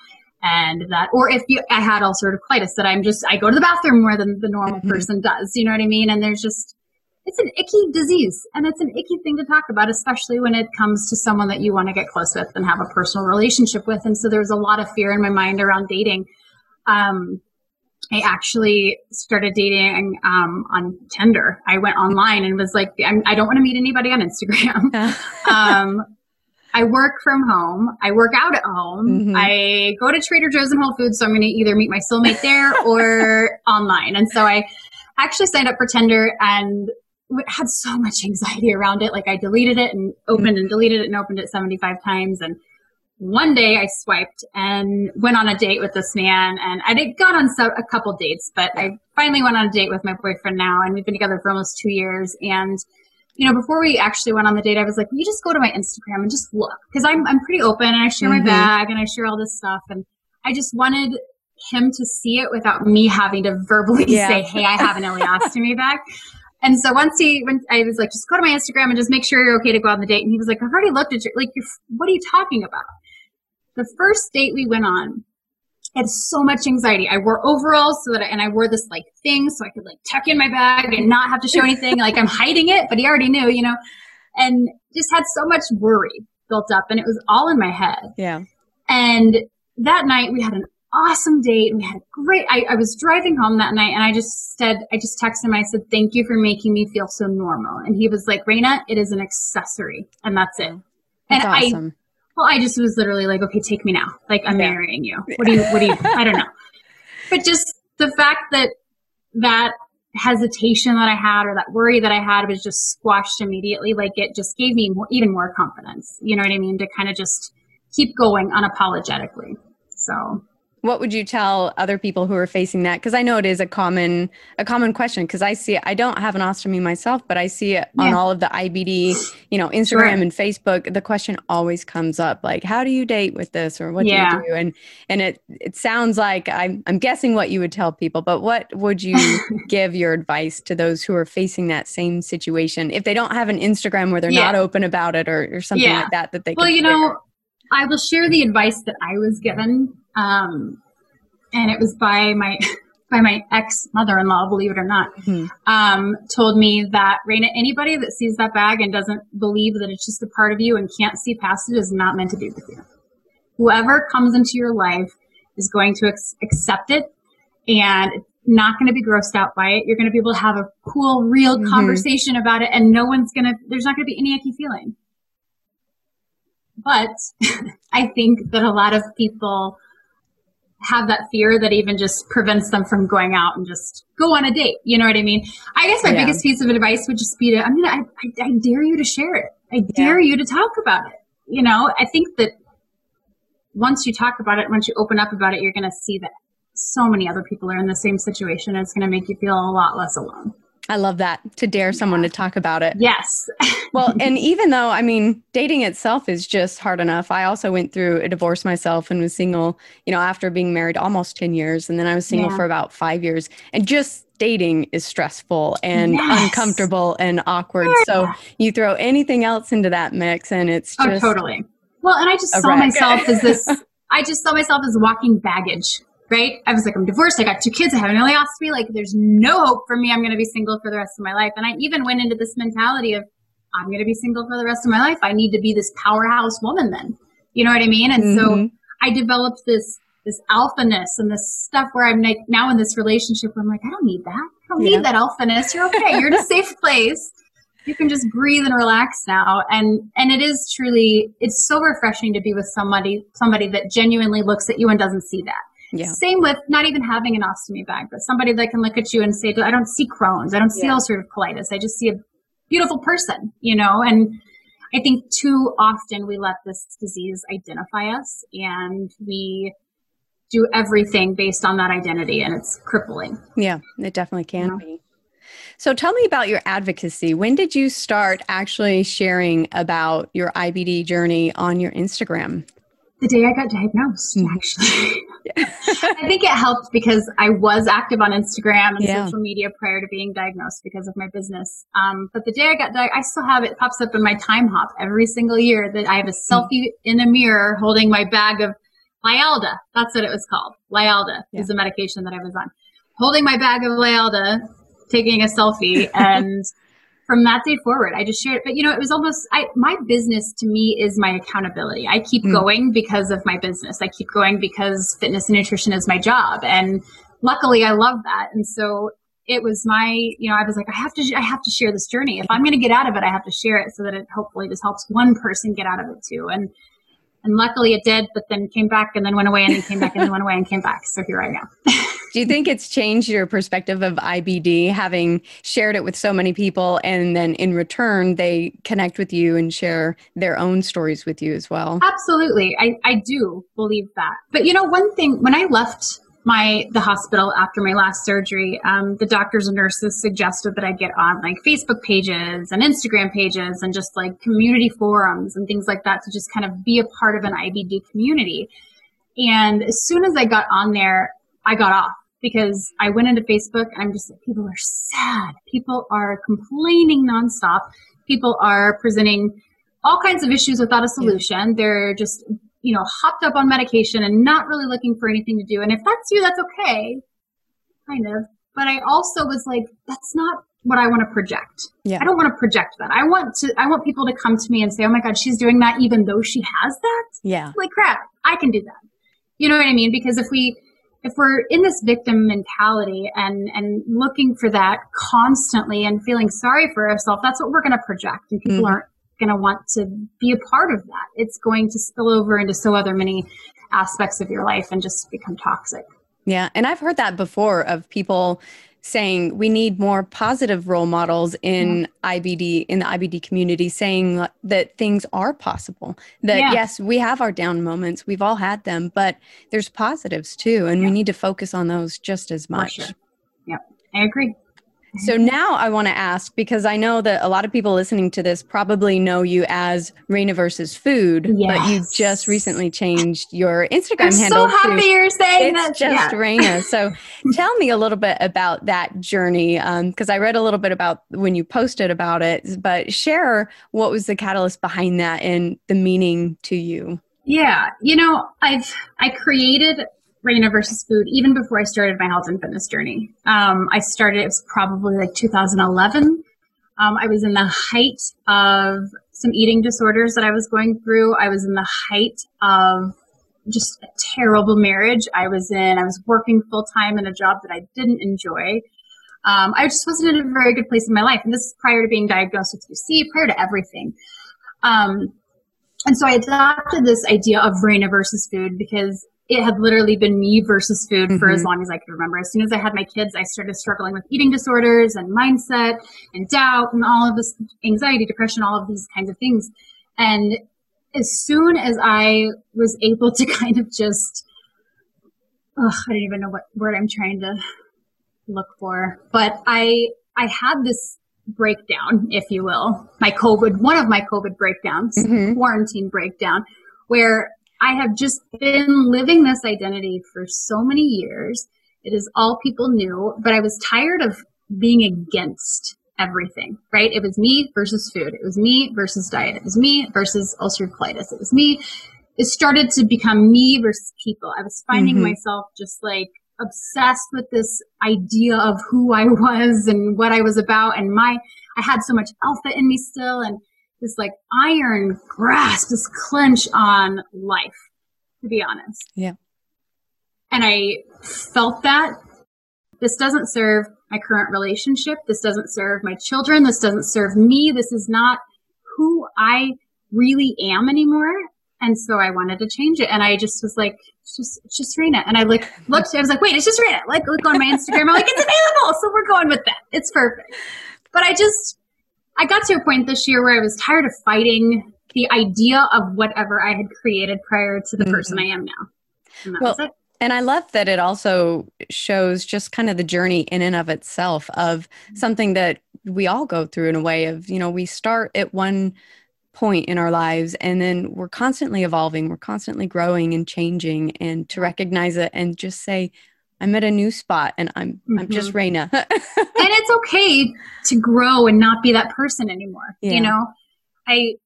And that, or if you, I had ulcerative colitis, that I'm just, I go to the bathroom more than the normal mm-hmm. person does. You know what I mean? And there's just, it's an icky disease and it's an icky thing to talk about, especially when it comes to someone that you want to get close with and have a personal relationship with. And so there's a lot of fear in my mind around dating. Um, I actually started dating um, on Tinder. I went online and was like, I'm, I do not want to meet anybody on Instagram. [LAUGHS] um, I work from home. I work out at home. Mm-hmm. I go to Trader Joe's and Whole Foods. So I'm going to either meet my soulmate there [LAUGHS] or online. And so I actually signed up for Tinder and had so much anxiety around it. Like I deleted it and opened mm-hmm. and deleted it and opened it 75 times. And one day I swiped and went on a date with this man and I did gone on so, a couple dates, but I finally went on a date with my boyfriend now and we've been together for almost two years. And, you know, before we actually went on the date, I was like, you just go to my Instagram and just look. Cause I'm, I'm pretty open and I share mm-hmm. my bag and I share all this stuff. And I just wanted him to see it without me having to verbally [LAUGHS] yeah. say, Hey, I have an ileostomy bag. And so once he, when I was like, just go to my Instagram and just make sure you're okay to go on the date. And he was like, I've already looked at you. Like, what are you talking about? The first date we went on, had so much anxiety. I wore overalls so that, I, and I wore this like thing so I could like tuck in my bag and not have to show anything. like I'm hiding it, but he already knew, you know, and just had so much worry built up and it was all in my head. Yeah. And that night we had an awesome date. We had a great, I, I, was driving home that night and I just said, I just texted him. I said, thank you for making me feel so normal. And he was like, Raina, it is an accessory and that's it. That's and awesome. I, well, I just was literally like, okay, take me now. Like I'm yeah. marrying you. What do you, what do you, I don't know. [LAUGHS] But just the fact that that hesitation that I had or that worry that I had was just squashed immediately. Like it just gave me more, even more confidence. You know what I mean? To kind of just keep going unapologetically. So what would you tell other people who are facing that because i know it is a common a common question because i see it i don't have an ostomy myself but i see it yeah. on all of the ibd you know instagram sure. and facebook the question always comes up like how do you date with this or what yeah. do you do and and it it sounds like i'm i'm guessing what you would tell people but what would you [LAUGHS] give your advice to those who are facing that same situation if they don't have an instagram where they're yeah. not open about it or, or something like that that they well you know I will share the advice that I was given um, and it was by my [LAUGHS] by my ex mother in law, believe it or not, mm-hmm. um, told me that Raina, anybody that sees that bag and doesn't believe that it's just a part of you and can't see past it is not meant to be with you. Whoever comes into your life is going to ex- accept it and not going to be grossed out by it. You're going to be able to have a cool, real mm-hmm. conversation about it, and no one's going to. There's not going to be any icky feeling. But [LAUGHS] I think that a lot of people have that fear that even just prevents them from going out and just go on a date. You know what I mean? I guess my yeah. biggest piece of advice would just be to, I mean, I, I, I dare you to share it. I dare yeah. you to talk about it. You know, I think that once you talk about it, once you open up about it, you're going to see that so many other people are in the same situation. And It's going to make you feel a lot less alone. I love that to dare someone to talk about it. Yes. [LAUGHS] well, and even though, I mean, dating itself is just hard enough, I also went through a divorce myself and was single, you know, after being married almost 10 years. And then I was single yeah. for about five years. And just dating is stressful and yes. uncomfortable and awkward. Yeah. So you throw anything else into that mix and it's oh, just. Oh, totally. Well, and I just saw wreck. myself as this, [LAUGHS] I just saw myself as walking baggage right? I was like, I'm divorced. I got two kids. I have an ileostomy. Like, there's no hope for me. I'm going to be single for the rest of my life. And I even went into this mentality of, I'm going to be single for the rest of my life. I need to be this powerhouse woman then. You know what I mean? And mm-hmm. so I developed this, this alphaness and this stuff where I'm like now in this relationship where I'm like, I don't need that. I don't yeah. need that alphaness. You're okay. You're in a safe [LAUGHS] place. You can just breathe and relax now. And, and it is truly, it's so refreshing to be with somebody, somebody that genuinely looks at you and doesn't see that yeah. Same with not even having an ostomy bag, but somebody that can look at you and say, I don't see Crohn's. I don't see yeah. ulcerative colitis. I just see a beautiful person, you know? And I think too often we let this disease identify us and we do everything based on that identity and it's crippling. Yeah, it definitely can yeah. be. So tell me about your advocacy. When did you start actually sharing about your IBD journey on your Instagram? The day I got diagnosed, mm-hmm. actually. [LAUGHS] I think it helped because I was active on Instagram and yeah. social media prior to being diagnosed because of my business. Um, but the day I got diagnosed, I still have it pops up in my time hop every single year that I have a mm. selfie mm-hmm. in a mirror holding my bag of Lialda. That's what it was called. Lialda yeah. is the medication that I was on. Holding my bag of Lialda, taking a selfie, and [LAUGHS] from that day forward, I just shared. But you know, it was almost I my business to me is my accountability. I keep mm. going because of my business. I keep going because fitness and nutrition is my job, and luckily, I love that. And so it was my you know i was like i have to i have to share this journey if i'm going to get out of it i have to share it so that it hopefully just helps one person get out of it too and and luckily it did, but then came back and then went away and then came back and then went away and came back. So here I am. [LAUGHS] Do you think it's changed your perspective of IBD having shared it with so many people and then in return they connect with you and share their own stories with you as well? Absolutely. I, I do believe that. But you know, one thing, when I left my the hospital after my last surgery, um, the doctors and nurses suggested that I get on like Facebook pages and Instagram pages and just like community forums and things like that to just kind of be a part of an IBD community. And as soon as I got on there, I got off because I went into Facebook and I'm just like, people are sad. People are complaining nonstop. People are presenting all kinds of issues without a solution. They're just you know, hopped up on medication and not really looking for anything to do. And if that's you, that's okay, kind of. But I also was like, that's not what I want to project. Yeah. I don't want to project that. I want to I want people to come to me and say, "Oh my god, she's doing that even though she has that?" Yeah. Like crap, I can do that. You know what I mean? Because if we if we're in this victim mentality and and looking for that constantly and feeling sorry for ourselves, that's what we're going to project and people mm. aren't going to want to be a part of that. It's going to spill over into so other many aspects of your life and just become toxic. Yeah. And I've heard that before of people saying we need more positive role models in yeah. IBD in the IBD community saying that things are possible that yeah. yes we have our down moments we've all had them but there's positives too and yeah. we need to focus on those just as much. Sure. Yep. I agree. So mm-hmm. now I want to ask because I know that a lot of people listening to this probably know you as Raina versus Food, yes. but you just recently changed your Instagram I'm handle. So happy to, you're saying that it's that. just yeah. Raina. [LAUGHS] So tell me a little bit about that journey because um, I read a little bit about when you posted about it, but share what was the catalyst behind that and the meaning to you. Yeah, you know, I've I created Raina versus food even before I started my health and fitness journey. Um, I started, it was probably like 2011. Um, I was in the height of some eating disorders that I was going through. I was in the height of just a terrible marriage. I was in, I was working full time in a job that I didn't enjoy. Um, I just wasn't in a very good place in my life. And this is prior to being diagnosed with UC, prior to everything. Um, and so I adopted this idea of Raina versus food because it had literally been me versus food mm-hmm. for as mm-hmm. long as I could remember. As soon as I had my kids, I started struggling with eating disorders and mindset and doubt and all of this anxiety, depression, all of these kinds of things. And as soon as I was able to [LAUGHS] kind of just, oh, I don't even know what word I'm trying to look for, but I, I had this breakdown, if you will, my COVID, one of my COVID breakdowns, mm-hmm. quarantine breakdown, where I have just been living this identity for so many years. It is all people knew, but I was tired of being against everything, right? It was me versus food. It was me versus diet. It was me versus ulcerative colitis. It was me. It started to become me versus people. I was finding mm-hmm. myself just like obsessed with this idea of who I was and what I was about. And my, I had so much alpha in me still. And this like iron grasp, this clench on life, to be honest. Yeah. And I felt that this doesn't serve my current relationship. This doesn't serve my children. This doesn't serve me. This is not who I really am anymore. And so I wanted to change it. And I just was like, it's just, it's just Raina. And I like [LAUGHS] looked, I was like, wait, it's just Raina. Like look on my Instagram. I'm like, it's available. So we're going with that. It's perfect. But I just, I got to a point this year where I was tired of fighting the idea of whatever I had created prior to the mm-hmm. person I am now. And well, and I love that it also shows just kind of the journey in and of itself of mm-hmm. something that we all go through in a way of, you know, we start at one point in our lives and then we're constantly evolving, we're constantly growing and changing and to recognize it and just say, I'm at a new spot and I'm mm-hmm. I'm just mm-hmm. Raina. [LAUGHS] and it's okay to grow and not be that person anymore. Yeah. You know, I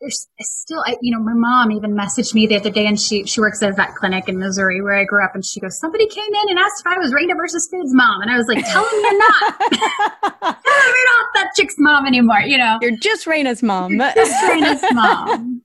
there's still, I, you know, my mom even messaged me the other day, and she she works at a vet clinic in Missouri where I grew up, and she goes, "Somebody came in and asked if I was Raina versus Foods mom," and I was like, "Tell them you're not. [LAUGHS] [LAUGHS] Tell them you're not that chick's mom anymore." You know, you're just Raina's mom. You're just Raina's mom.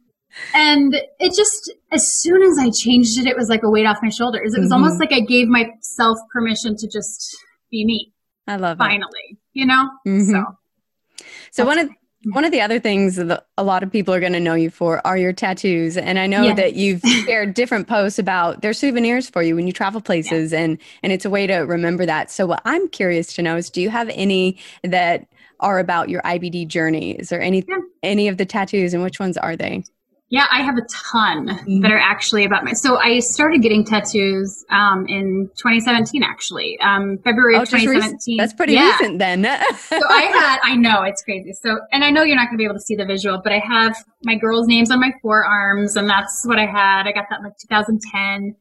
And it just, as soon as I changed it, it was like a weight off my shoulders. It was mm-hmm. almost like I gave myself permission to just be me. I love finally, it. Finally, you know. Mm-hmm. So, so one of one of the other things that a lot of people are going to know you for are your tattoos. And I know yes. that you've [LAUGHS] shared different posts about their souvenirs for you when you travel places and and it's a way to remember that. So what I'm curious to know is do you have any that are about your IBD journey? Is there any yeah. any of the tattoos and which ones are they? Yeah, I have a ton mm-hmm. that are actually about my. So I started getting tattoos um, in 2017, actually, um, February oh, of 2017. That's pretty yeah. recent then. [LAUGHS] so I had, I know it's crazy. So, and I know you're not going to be able to see the visual, but I have my girls' names on my forearms, and that's what I had. I got that in like 2010,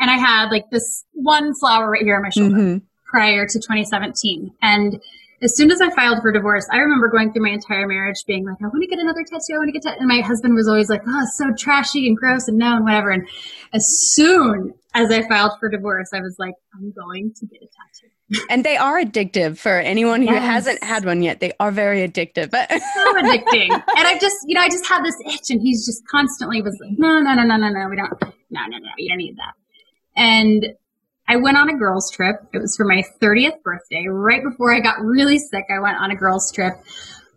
and I had like this one flower right here on my shoulder mm-hmm. prior to 2017, and as soon as I filed for divorce, I remember going through my entire marriage being like, I want to get another tattoo. I want to get tattoo. And my husband was always like, oh, it's so trashy and gross and no and whatever. And as soon as I filed for divorce, I was like, I'm going to get a tattoo. [LAUGHS] and they are addictive for anyone who yes. hasn't had one yet. They are very addictive. so [LAUGHS] addicting. And I just, you know, I just had this itch and he's just constantly was like, no, no, no, no, no, no, we don't, no, no, no, you don't need that. And I went on a girls' trip. It was for my 30th birthday. Right before I got really sick, I went on a girls' trip.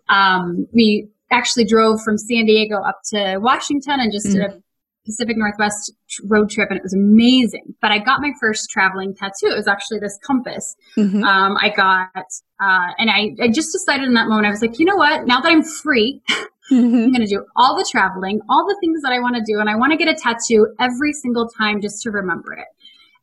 Um, we actually drove from San Diego up to Washington and just mm-hmm. did a mm-hmm. Pacific Northwest road trip, and it was amazing. But I got my first traveling tattoo. It was actually this compass. Mm-hmm. Um, I got, uh, and I, I just decided in that moment, I was like, you know what? Now that I'm free, [LAUGHS] mm-hmm. I'm going to do all the traveling, all the things that I want to do, and I want to get a tattoo every single time just to remember it.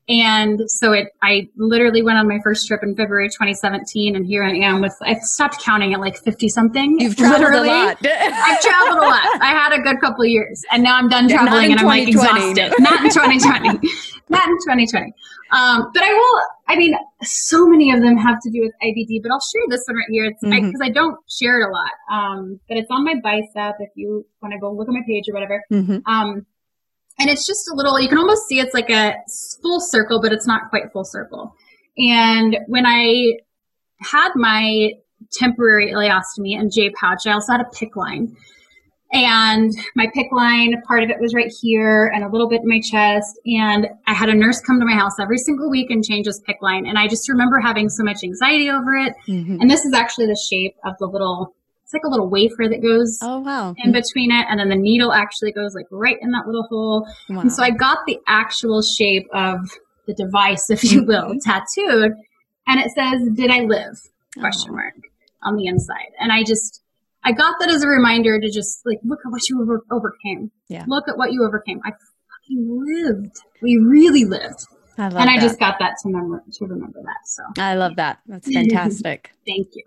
And so it, I literally went on my first trip in February 2017, and here I am with, I stopped counting at like 50 something. You've traveled literally. a lot. [LAUGHS] I've traveled a lot. I had a good couple years, and now I'm done traveling and I'm like exhausted. Not in 2020. [LAUGHS] Not in 2020. Um, but I will, I mean, so many of them have to do with IBD, but I'll share this one right here. It's because mm-hmm. I, I, don't share it a lot. Um, but it's on my bicep if you want to go look at my page or whatever. Mm-hmm. Um, and it's just a little, you can almost see it's like a full circle, but it's not quite full circle. And when I had my temporary ileostomy and J pouch, I also had a PICC line. And my PICC line, part of it was right here and a little bit in my chest. And I had a nurse come to my house every single week and change this PICC line. And I just remember having so much anxiety over it. Mm-hmm. And this is actually the shape of the little like a little wafer that goes oh wow in between it and then the needle actually goes like right in that little hole wow. and so i got the actual shape of the device [LAUGHS] if you will mm-hmm. tattooed and it says did i live question oh. mark on the inside and i just i got that as a reminder to just like look at what you over- overcame yeah look at what you overcame i fucking lived we really lived I love and I that. just got that to remember to remember that. So I love that. That's fantastic. [LAUGHS] Thank you.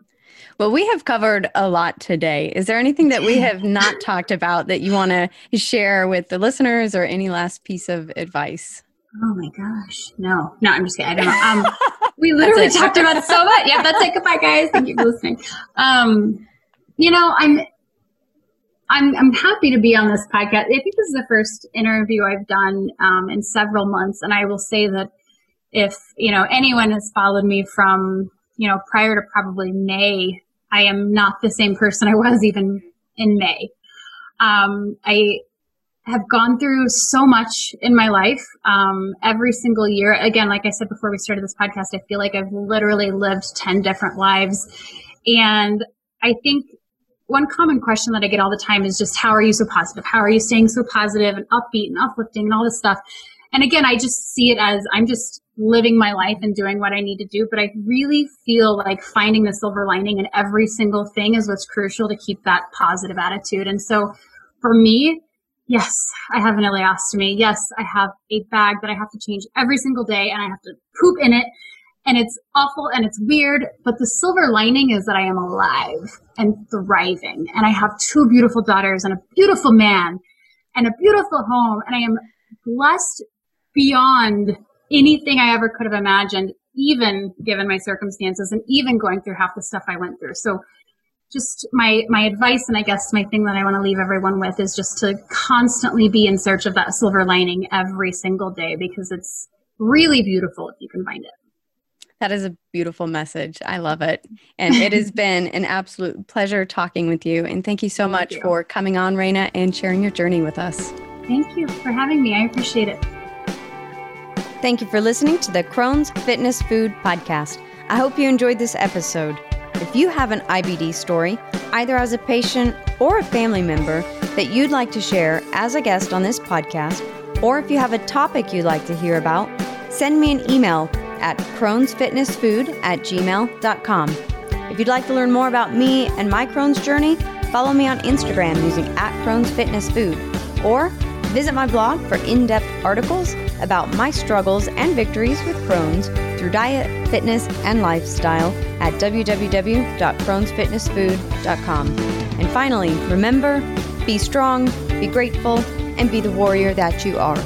Well, we have covered a lot today. Is there anything that we have not talked about that you want to share with the listeners or any last piece of advice? Oh my gosh. No, no, I'm just kidding. I don't know. Um, [LAUGHS] we literally talked about so much. Yeah, that's it. Goodbye, guys. Thank you for listening. Um, you know, I'm, I'm, I'm happy to be on this podcast. I think this is the first interview I've done um, in several months, and I will say that if you know anyone has followed me from you know, prior to probably May, I am not the same person I was even in May. Um, I have gone through so much in my life um, every single year. Again, like I said before we started this podcast, I feel like I've literally lived 10 different lives. And I think one common question that I get all the time is just how are you so positive? How are you staying so positive and upbeat and uplifting and all this stuff? and again, I just see it as I'm just living my life and doing what I need to do. But I really feel like finding the silver lining in every single thing is what's crucial to keep that positive attitude. And so for me, yes, I have an ileostomy. Yes, I have a bag that I have to change every single day and I have to poop in it. And it's awful and it's weird, but the silver lining is that I am alive and thriving. And I have two beautiful daughters and a beautiful man and a beautiful home. And I am blessed beyond anything I ever could have imagined, even given my circumstances and even going through half the stuff I went through. So just my my advice and I guess my thing that I want to leave everyone with is just to constantly be in search of that silver lining every single day because it's really beautiful if you can find it. That is a beautiful message. I love it. And it has [LAUGHS] been an absolute pleasure talking with you. And thank you so thank much you. for coming on, Raina, and sharing your journey with us. Thank you for having me. I appreciate it. Thank you for listening to the Crohn's Fitness Food Podcast. I hope you enjoyed this episode. If you have an IBD story, either as a patient or a family member, that you'd like to share as a guest on this podcast, or if you have a topic you'd like to hear about, send me an email at crohnsfitnessfood at gmail.com. If you'd like to learn more about me and my Crohn's journey, follow me on Instagram using at Crohn's or visit my blog for in depth articles about my struggles and victories with Crohn's through diet, fitness, and lifestyle at www.crohnsfitnessfood.com. And finally, remember be strong, be grateful, and be the warrior that you are.